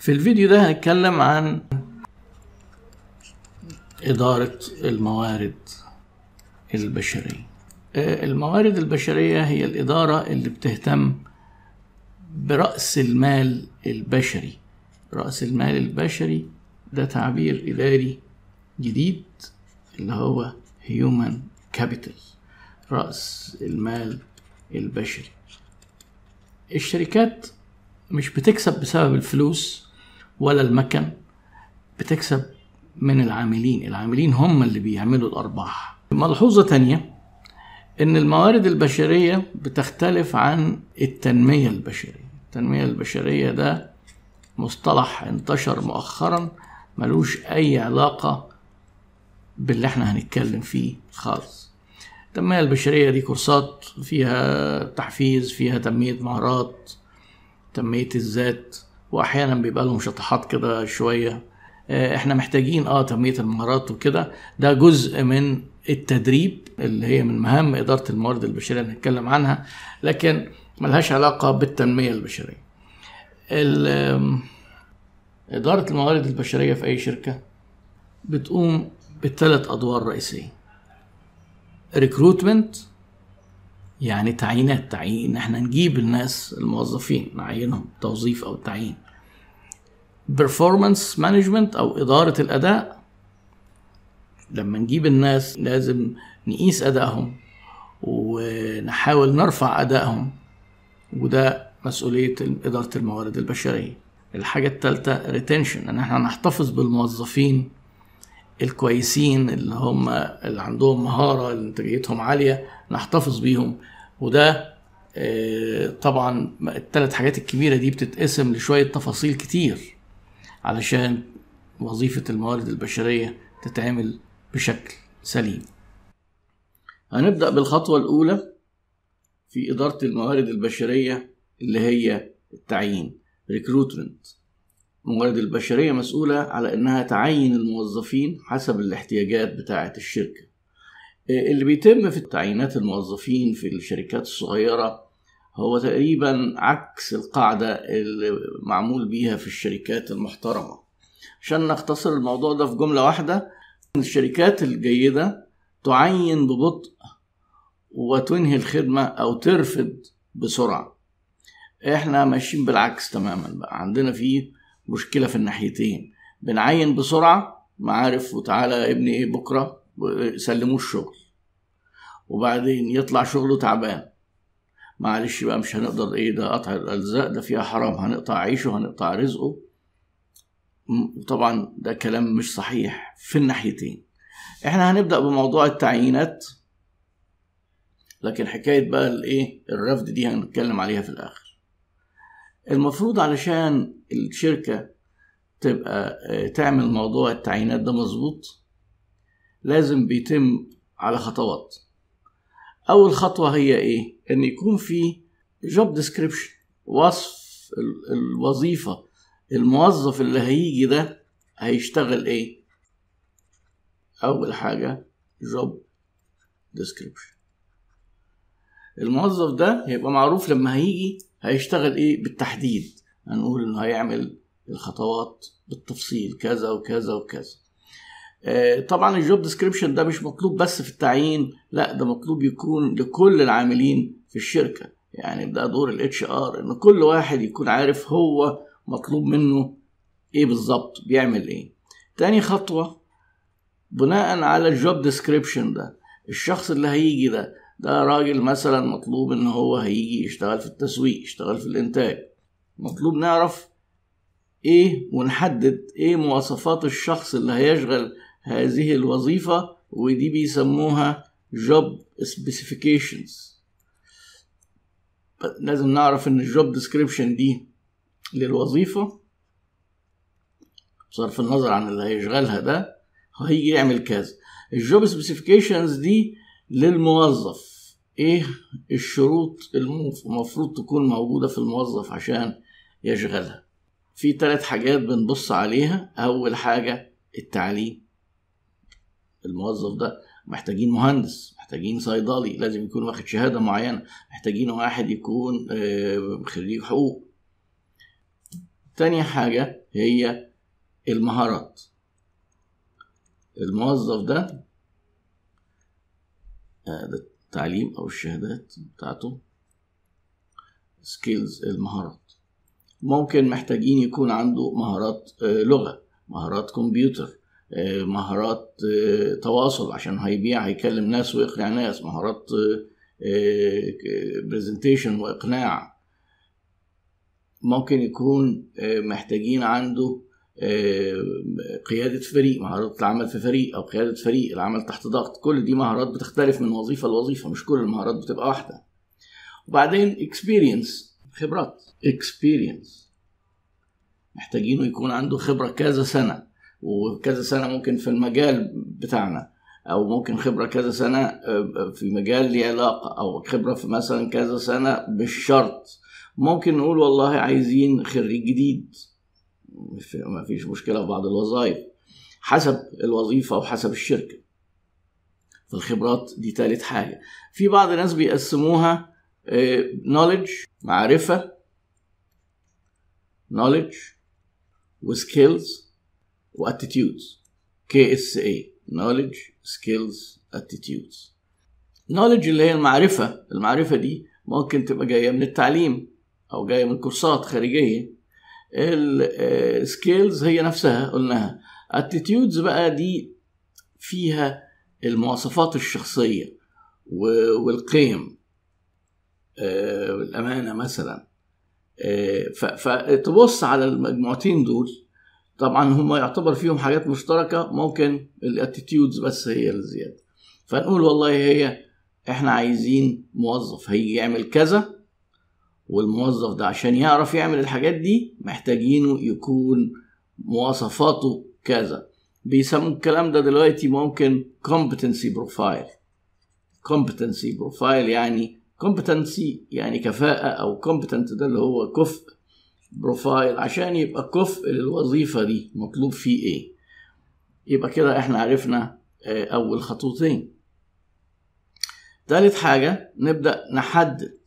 في الفيديو ده هنتكلم عن إدارة الموارد البشرية. آه، الموارد البشرية هي الإدارة اللي بتهتم برأس المال البشري. رأس المال البشري ده تعبير إداري جديد اللي هو human capital رأس المال البشري. الشركات مش بتكسب بسبب الفلوس ولا المكن بتكسب من العاملين. العاملين هم اللي بيعملوا الأرباح. ملحوظة تانية إن الموارد البشرية بتختلف عن التنمية البشرية. التنمية البشرية ده مصطلح انتشر مؤخرا ملوش أي علاقة باللي إحنا هنتكلم فيه خالص. التنمية البشرية دي كورسات فيها تحفيز فيها تنمية مهارات تنمية الذات وأحيانا بيبقى لهم شطحات كده شوية. آه، إحنا محتاجين آه تنمية المهارات وكده. ده جزء من التدريب اللي هي من مهام إدارة الموارد البشرية اللي هنتكلم عنها لكن ملهاش علاقة بالتنمية البشرية. ال- آم، إدارة الموارد البشرية في أي شركة بتقوم بثلاث أدوار رئيسية. recruitment يعني تعيينات تعيين. إحنا نجيب الناس الموظفين نعينهم توظيف أو تعيين. Performance management أو إدارة الأداء لما نجيب الناس لازم نقيس أدائهم ونحاول نرفع أدائهم وده مسؤولية إدارة الموارد البشرية. الحاجة الثالثه ريتنشن إن إحنا نحتفظ بالموظفين الكويسين اللي هم اللي عندهم مهارة اللي انتاجيتهم عالية نحتفظ بيهم. وده آه، طبعا الثلاث حاجات الكبيرة دي بتتقسم لشوية تفاصيل كتير علشان وظيفة الموارد البشرية تتعمل بشكل سليم. هنبدأ بالخطوة الأولى في إدارة الموارد البشرية اللي هي التعيين ريكروتمنت الموارد البشرية مسؤولة على إنها تعين الموظفين حسب الاحتياجات بتاعة الشركة. إيه اللي بيتم في تعيينات الموظفين في الشركات الصغيرة هو تقريبا عكس القاعدة اللي معمول بيها في الشركات المحترمة. عشان نختصر الموضوع ده في جملة واحدة الشركات الجيدة تعين ببطء وتنهي الخدمة أو ترفض بسرعة. إحنا ماشيين بالعكس تماما بقى. عندنا فيه مشكلة في الناحيتين. بنعين بسرعة معارف وتعالى ابني إيه بكرة سلموه الشغل. وبعدين يطلع شغله تعبان. معلش بقى مش هنقدر إيه ده قطع الألزاق ده فيها حرام هنقطع عيشه هنقطع رزقه. وطبعا ده كلام مش صحيح في الناحيتين. إحنا هنبدأ بموضوع التعيينات لكن حكاية بقى الإيه الرفض دي هنتكلم عليها في الآخر. المفروض علشان الشركة تبقى آه، تعمل موضوع التعيينات ده مظبوط لازم بيتم على خطوات أول خطوة هي إيه؟ إن يكون في جوب ديسكريبشن وصف ال- الوظيفة الموظف اللي هيجي ده هيشتغل إيه؟ أول حاجة job description الموظف ده هيبقى معروف لما هيجي هيشتغل إيه؟ بالتحديد. هنقول إنه هيعمل الخطوات بالتفصيل كذا وكذا وكذا. آه، طبعا ال job description ده مش مطلوب بس في التعيين لا ده مطلوب يكون لكل العاملين في الشركة. يعني ده دور ال HR إن كل واحد يكون عارف هو مطلوب منه إيه بالظبط بيعمل إيه. تاني خطوة بناء على ال job description ده الشخص اللي هيجي ده ده راجل مثلا مطلوب إن هو هيجي يشتغل في التسويق يشتغل في الإنتاج. مطلوب نعرف إيه ونحدد إيه مواصفات الشخص اللي هيشغل هذه الوظيفة ودي بيسموها job specifications. لازم نعرف إن ال job description دي للوظيفة بصرف النظر عن اللي هيشغلها ده هيجي يعمل كذا. ال job specifications دي للموظف. إيه الشروط المفروض تكون موجودة في الموظف عشان يشغلها؟ في ثلاث حاجات بنبص عليها. أول حاجة التعليم. الموظف ده محتاجين مهندس محتاجين صيدلي لازم يكون واخد شهادة معينة محتاجين واحد يكون خريج حقوق. تاني حاجة هي المهارات. الموظف آه، ده التعليم أو الشهادات بتاعته. سكيلز المهارات. ممكن محتاجين يكون عنده مهارات آه، لغة مهارات كمبيوتر آه، مهارات آه، تواصل عشان هيبيع هيكلم ناس ويقنع ناس مهارات برزنتيشن وإقناع. ممكن يكون محتاجين عنده قيادة فريق مهارات العمل في فريق أو قيادة فريق العمل تحت ضغط. كل دي مهارات بتختلف من وظيفة لوظيفة مش كل المهارات بتبقى واحدة. وبعدين experience خبرات. experience. محتاجينه يكون عنده خبرة كذا سنة وكذا سنة ممكن في المجال بتاعنا أو ممكن خبرة كذا سنة في مجال ليه علاقة أو خبرة في مثلا كذا سنة بالشرط. ممكن نقول والله عايزين خريج جديد. ما فيش مشكلة في بعض الوظائف. حسب الوظيفة وحسب الشركة. فالخبرات دي تالت حاجة. في بعض الناس بيقسموها knowledge معرفة knowledge وskills وattitudes. KSA knowledge skills attitudes. Knowledge اللي هي المعرفة. المعرفة دي ممكن تبقى جاية من التعليم أو جاية من كورسات خارجية. السكيلز هي نفسها قلناها attitudes بقى دي فيها المواصفات الشخصية والقيم الأمانة مثلا. فتبص على المجموعتين دول طبعا هم يعتبر فيهم حاجات مشتركة ممكن الاتيتيودز بس هي الزيادة فنقول والله هي إحنا عايزين موظف هيجي يعمل كذا والموظف ده عشان يعرف يعمل الحاجات دي محتاجينه يكون مواصفاته كذا. بيسموا الكلام ده دلوقتي ممكن competency profile. competency profile يعني competency يعني كفاءة أو competent ده اللي هو كفء بروفايل عشان يبقى كفء للوظيفة دي مطلوب فيه إيه. يبقى كده إحنا عرفنا أول خطوتين. تالت حاجة نبدأ نحدد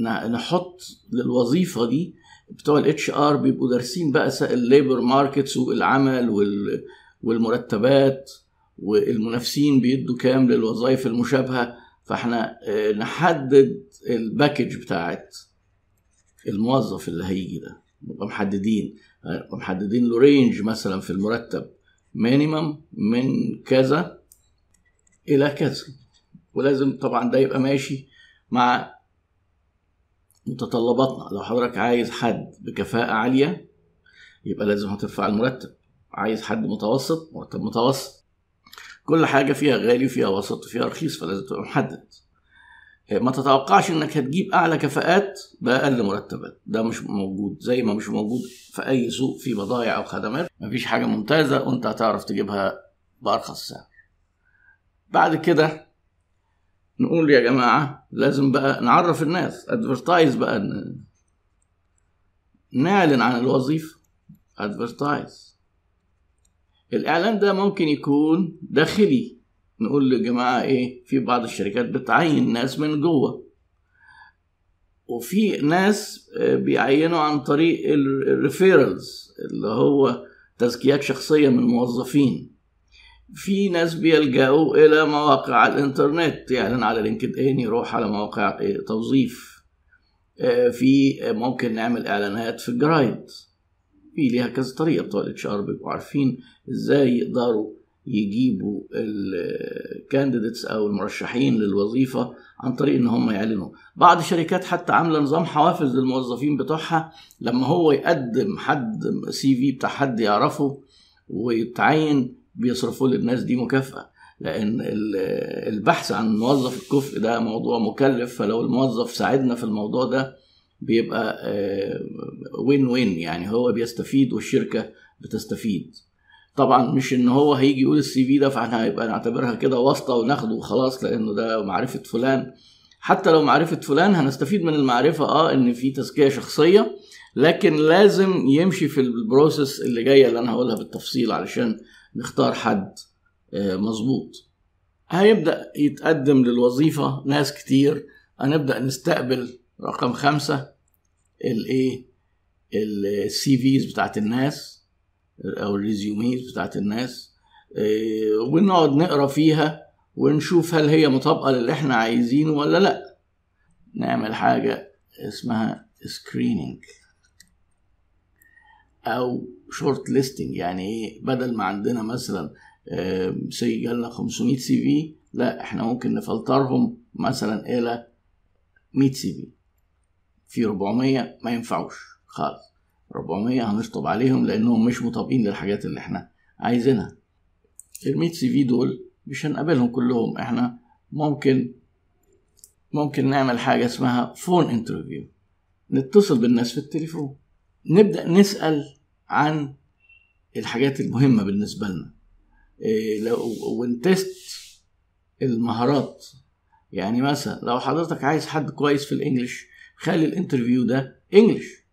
نحط للوظيفة دي بتوع ال HR بيبقوا دارسين بقى ال labor market سوق العمل والمرتبات والمنافسين بيدوا كام للوظائف المشابهة. فاحنا نحدد ال package بتاعت الموظف اللي هيجي ده. نبقى محددين نبقى محددين له range مثلا في المرتب minimum من كذا إلى كذا. ولازم طبعا ده يبقى ماشي مع متطلباتنا. لو حضرتك عايز حد بكفاءة عالية يبقى لازم هترفع المرتب. عايز حد متوسط مرتب متوسط. كل حاجة فيها غالي وفيها وسط وفيها رخيص فلازم تبقى محدد. ما تتوقعش إنك هتجيب أعلى كفاءات بأقل مرتبات. ده مش موجود زي ما مش موجود في أي سوق في بضائع أو خدمات. مفيش حاجة ممتازة وأنت هتعرف تجيبها بأرخص سعر. بعد كده نقول يا جماعة لازم بقى نعرف الناس advertise بقى نعلن عن الوظيفة advertise الإعلان ده ممكن يكون داخلي. نقول للجماعة إيه في بعض الشركات بتعين ناس من جوه. وفي ناس بيعينوا عن طريق ال referrals اللي هو تزكيات شخصية من موظفين. في ناس بيلجأوا إلى مواقع الإنترنت يعلن على لينكد إن يروح على مواقع توظيف. في ممكن نعمل إعلانات في الجرايد في ليها كذا طريقة بتوع ال HR بيبقوا عارفين إزاي يقدروا يجيبوا ال candidates أو المرشحين للوظيفة عن طريق إن هم يعلنوا. بعض الشركات حتى عاملة نظام حوافز للموظفين بتوعها. لما هو يقدم حد CV بتاع حد يعرفه ويتعين بيصرفوا للناس دي مكافأة لأن البحث عن موظف الكفء ده موضوع مكلف فلو الموظف ساعدنا في الموضوع ده بيبقى win win يعني هو بيستفيد والشركة بتستفيد. طبعا مش إن هو هيجي يقول ال CV ده فإحنا هيبقى نعتبرها كده واسطة وناخده وخلاص لأنه ده معرفة فلان. حتى لو معرفة فلان هنستفيد من المعرفة آه إن في تزكية شخصية لكن لازم يمشي في ال process اللي جاية اللي أنا هقولها بالتفصيل علشان نختار حد مظبوط. هيبدأ يتقدم للوظيفة ناس كتير. هنبدأ نستقبل رقم خمسة الايه ال CVs بتاعت الناس أو ال resumes بتاعت الناس آه، ونقعد نقرأ فيها ونشوف هل هي مطابقة للي إحنا عايزينه ولا لأ. نعمل حاجة اسمها screening أو short listing يعني إيه؟ بدل ما عندنا مثلا C جالنا 500 CV لا إحنا ممكن نفلترهم مثلا إلى 100 CV. في 400 ما ينفعوش خالص. 400 هنشطب عليهم لأنهم مش مطابقين للحاجات اللي إحنا عايزينها. ال 100 CV دول مش هنقابلهم كلهم. إحنا ممكن ممكن نعمل حاجة اسمها phone interview نتصل بالناس في التليفون. نبدأ نسأل عن الحاجات المهمة بالنسبة لنا. إيه لو ون test المهارات يعني مثلا لو حضرتك عايز حد كويس في ال English خلي ال interview ده English.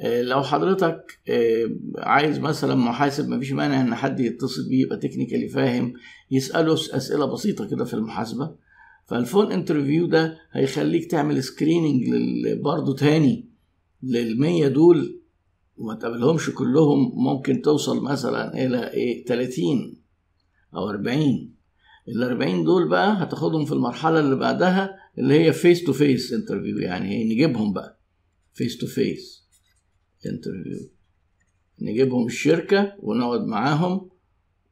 إيه لو حضرتك إيه عايز مثلا محاسب مفيش مانع إن حد يتصل بيه يبقى technically فاهم يسأله أسئلة بسيطة كده في المحاسبة. فال phone interview ده هيخليك تعمل screening برضه تاني. للمية دول وما تقابلهمش كلهم ممكن توصل مثلا إلى إيه 30 أو 40 ال 40 دول بقى هتاخدهم في المرحلة اللي بعدها اللي هي face to face interview يعني إيه نجيبهم بقى. face to face interview نجيبهم الشركة ونقعد معاهم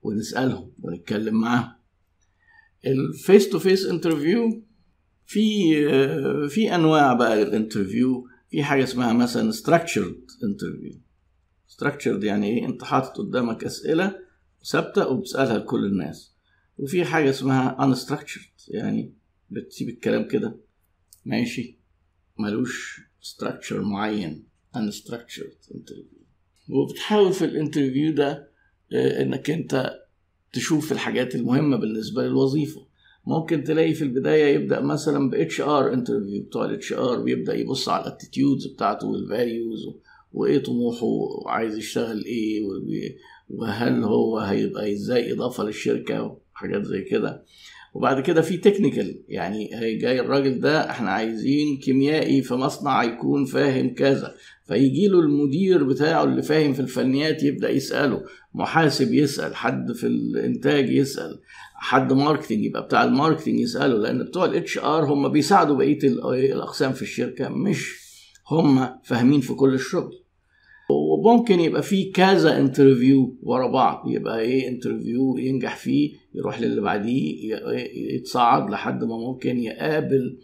ونسألهم ونتكلم معاهم. ال face to face interview في في أنواع بقى لل interview في حاجة اسمها مثلا structured interview structured يعني إيه؟ أنت حاطط قدامك أسئلة ثابتة وبتسألها لكل الناس. وفي حاجة اسمها unstructured يعني بتسيب الكلام كده. ماشي. ملوش structure معين. unstructured interview وبتحاول في ال interview ده إنك أنت تشوف الحاجات المهمة بالنسبة للوظيفة. ممكن تلاقي في البداية يبدأ مثلا ب HR interview بتوع ال HR بيبدأ يبص على ال attitudes بتاعته وال values وإيه طموحه وعايز يشتغل إيه وهل هو هيبقى إزاي إضافة للشركة وحاجات زي كده. وبعد كده في technical يعني جاي الراجل ده إحنا عايزين كيميائي في مصنع يكون فاهم كذا. فيجي له المدير بتاعه اللي فاهم في الفنيات يبدأ يسأله. محاسب يسأل حد في الإنتاج يسأل حد marketing يبقى بتاع ال marketing يسأله. لأن بتوع ال HR هم بيساعدوا بقية الأقسام في الشركة مش هم فاهمين في كل الشغل. وممكن يبقى فيه كذا interview ورا بعض. يبقى إيه interview ينجح فيه يروح للي بعديه يتصعد لحد ما ممكن يقابل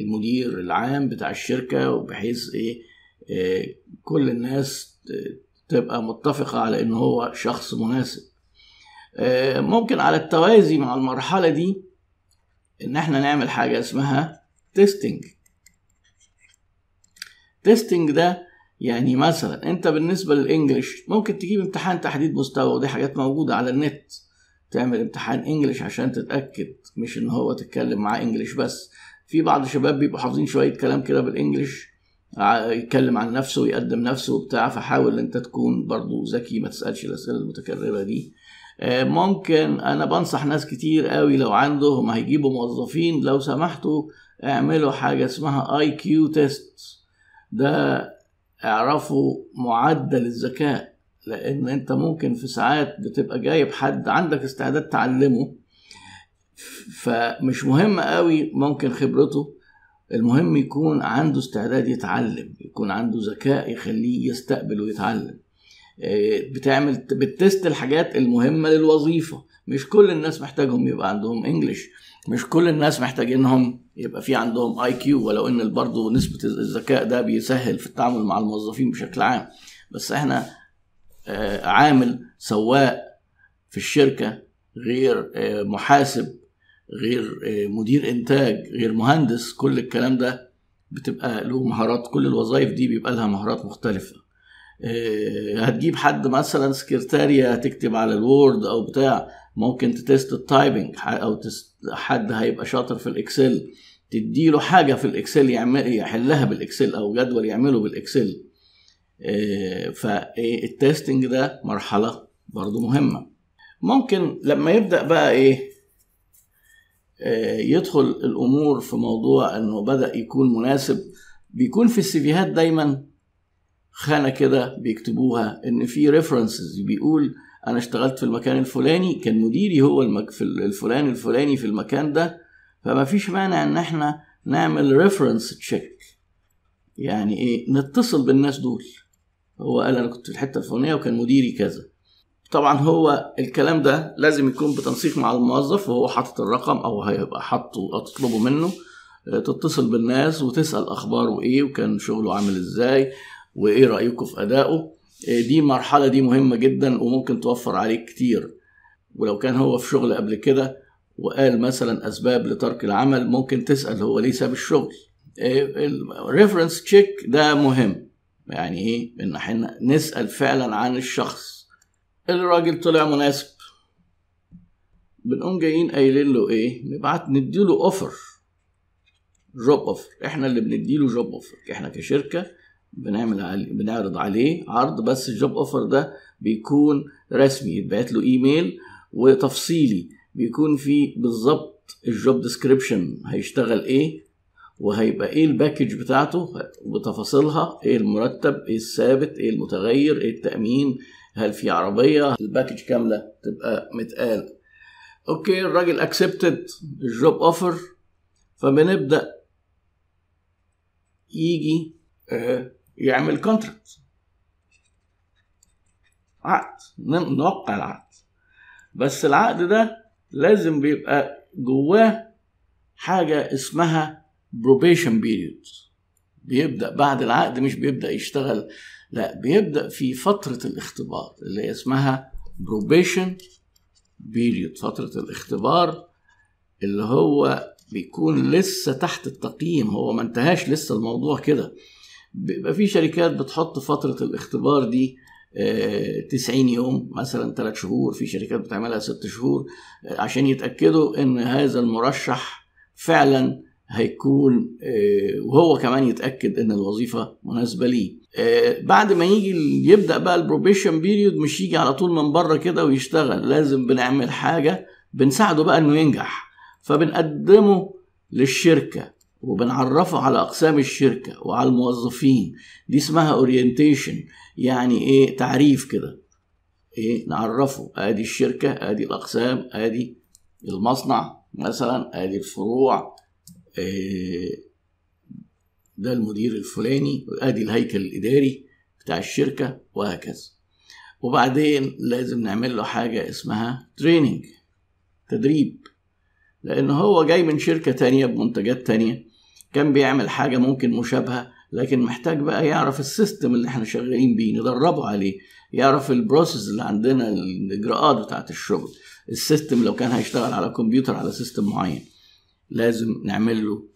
المدير العام بتاع الشركة وبحيث إيه كل الناس تبقى متفقة على ان هو شخص مناسب. ممكن على التوازي مع المرحلة دي ان إحنا نعمل حاجة اسمها testing testing ده يعني مثلا أنت بالنسبة لل English ممكن تجيب امتحان تحديد مستوى ودي حاجات موجودة على النت. تعمل امتحان English عشان تتأكد مش إن هو تتكلم معاه English بس. في بعض الشباب بيبقوا حافظين شوية كلام كده بال English يتكلم عن نفسه ويقدم نفسه وبتاع فحاول أنت تكون برضو ذكي ما تسألش الأسئلة المتكررة دي. ممكن أنا بنصح ناس كتير قوي لو عندهم هيجيبوا موظفين لو سمحتوا اعملوا حاجة اسمها IQ test ده اعرفوا معدل الذكاء لأن انت ممكن في ساعات بتبقى جايب حد عندك استعداد تعلمه فمش مهم قوي ممكن خبرته المهم يكون عنده استعداد يتعلم يكون عنده ذكاء يخليه يستقبل ويتعلم. بتعمل ب test الحاجات المهمة للوظيفة. مش كل الناس محتاجهم يبقى عندهم English مش كل الناس محتاجينهم يبقى في عندهم IQ ولو إن برضه نسبة الذكاء ده بيسهل في التعامل مع الموظفين بشكل عام. بس إحنا عامل سواق في الشركة غير محاسب غير مدير إنتاج غير مهندس كل الكلام ده بتبقى له مهارات. كل الوظائف دي بيبقى لها مهارات مختلفة. هتجيب حد مثلا سكرتارية تكتب على ال Word أو بتاع ممكن ت test ال typing أو حد هيبقى شاطر في ال Excel تديله حاجة في ال Excel يعمل يحلها بال Excel أو جدول يعمله بال Excel. فال testing ده مرحلة برضو مهمة. ممكن لما يبدأ بقى إيه يدخل الأمور في موضوع إنه بدأ يكون مناسب بيكون في ال CVهات دايما خانة كده بيكتبوها إن في references بيقول أنا اشتغلت في المكان الفلاني كان مديري هو المك... في الفلاني الفلاني في المكان ده فما فيش مانع إن إحنا نعمل reference check يعني إيه؟ نتصل بالناس دول. هو قال أنا كنت في الحتة الفلانية وكان مديري كذا. طبعا هو الكلام ده لازم يكون بتنسيق مع الموظف وهو حاطط الرقم أو هيبقى حاطه تطلبه منه. تتصل بالناس وتسأل أخباره إيه وكان شغله عامل إزاي وإيه رأيكم في أدائه. دي مرحلة دي مهمة جدا وممكن توفر عليك كتير. ولو كان هو في شغل قبل كده وقال مثلا أسباب لترك العمل ممكن تسأل هو ليه ساب الشغل. ال reference check ده مهم. يعني إيه؟ إن إحنا نسأل فعلا عن الشخص. الراجل طلع مناسب. بنقوم جايين قايلين له إيه؟ نبعت نديله offer job offer إحنا اللي بنديله job offer إحنا كشركة بنعمل علي بنعرض عليه عرض بس ال job offer ده بيكون رسمي يتبعت له إيميل وتفصيلي. بيكون فيه بالظبط ال job description هيشتغل إيه وهيبقى إيه ال package بتاعته بتفاصيلها إيه المرتب إيه الثابت إيه المتغير إيه التأمين هل في عربية ال package كاملة تبقى متقالة. okay الراجل accepted ال job offer فبنبدأ. يجي يعمل contract عقد. نوقع العقد. بس العقد ده لازم بيبقى جواه حاجة اسمها probation period. بيبدأ بعد العقد مش بيبدأ يشتغل لا بيبدأ في فترة الاختبار اللي هي اسمها probation period. فترة الاختبار اللي هو بيكون لسه تحت التقييم. هو ما انتهاش لسه الموضوع كده. بيبقى في شركات بتحط فترة الاختبار دي 90 يوم مثلا 3 شهور في شركات بتعملها 6 شهور عشان يتأكدوا إن هذا المرشح فعلا هيكون وهو كمان يتأكد إن الوظيفة مناسبة ليه. بعد ما يجي يبدأ بقى ال probation period مش يجي على طول من بره كده ويشتغل لازم بنعمل حاجة بنساعده بقى إنه ينجح فبنقدمه للشركة. وبنعرفه على أقسام الشركة وعلى الموظفين. دي اسمها orientation يعني إيه؟ تعريف كده. إيه؟ نعرفه. آدي الشركة آدي الأقسام آدي المصنع مثلا آدي الفروع إيه ده المدير الفلاني آدي الهيكل الإداري بتاع الشركة وهكذا. وبعدين لازم نعمل له حاجة اسمها training تدريب. لأن هو جاي من شركة تانية بمنتجات تانية. كان بيعمل حاجة ممكن مشابهة لكن محتاج بقى يعرف ال system اللي إحنا شغالين بيه ندربه عليه يعرف ال process اللي عندنا الإجراءات بتاعت الشغل. ال system لو كان هيشتغل على كمبيوتر على system معين لازم نعمل له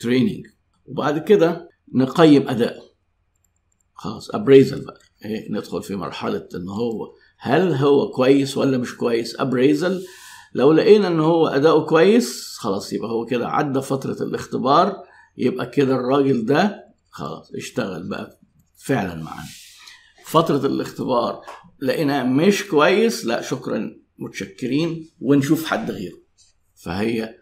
training وبعد كده نقيم أداءه. خلاص appraisal بقى. إيه ندخل في مرحلة إن هو هل هو كويس ولا مش كويس؟ appraisal لو لقينا إن هو أداؤه كويس خلاص يبقى هو كده عدى فترة الاختبار يبقى كده الراجل ده خلاص اشتغل بقى فعلا معانا. فترة الاختبار لقيناه مش كويس لا شكرا متشكرين ونشوف حد غيره. فهي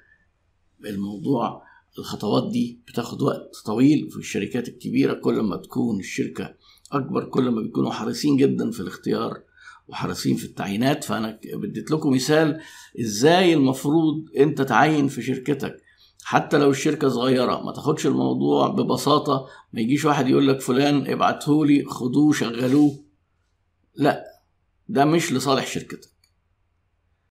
الموضوع الخطوات دي بتاخد وقت طويل في الشركات الكبيرة كل ما تكون الشركة أكبر كل ما بيكونوا حريصين جدا في الاختيار وحريصين في التعيينات فأنا بديت لكم مثال إزاي المفروض أنت تعين في شركتك. حتى لو الشركة صغيرة ما تاخدش الموضوع ببساطة ما يجيش واحد يقول لك فلان ابعتهولي خدوه شغلوه. لا ده مش لصالح شركتك.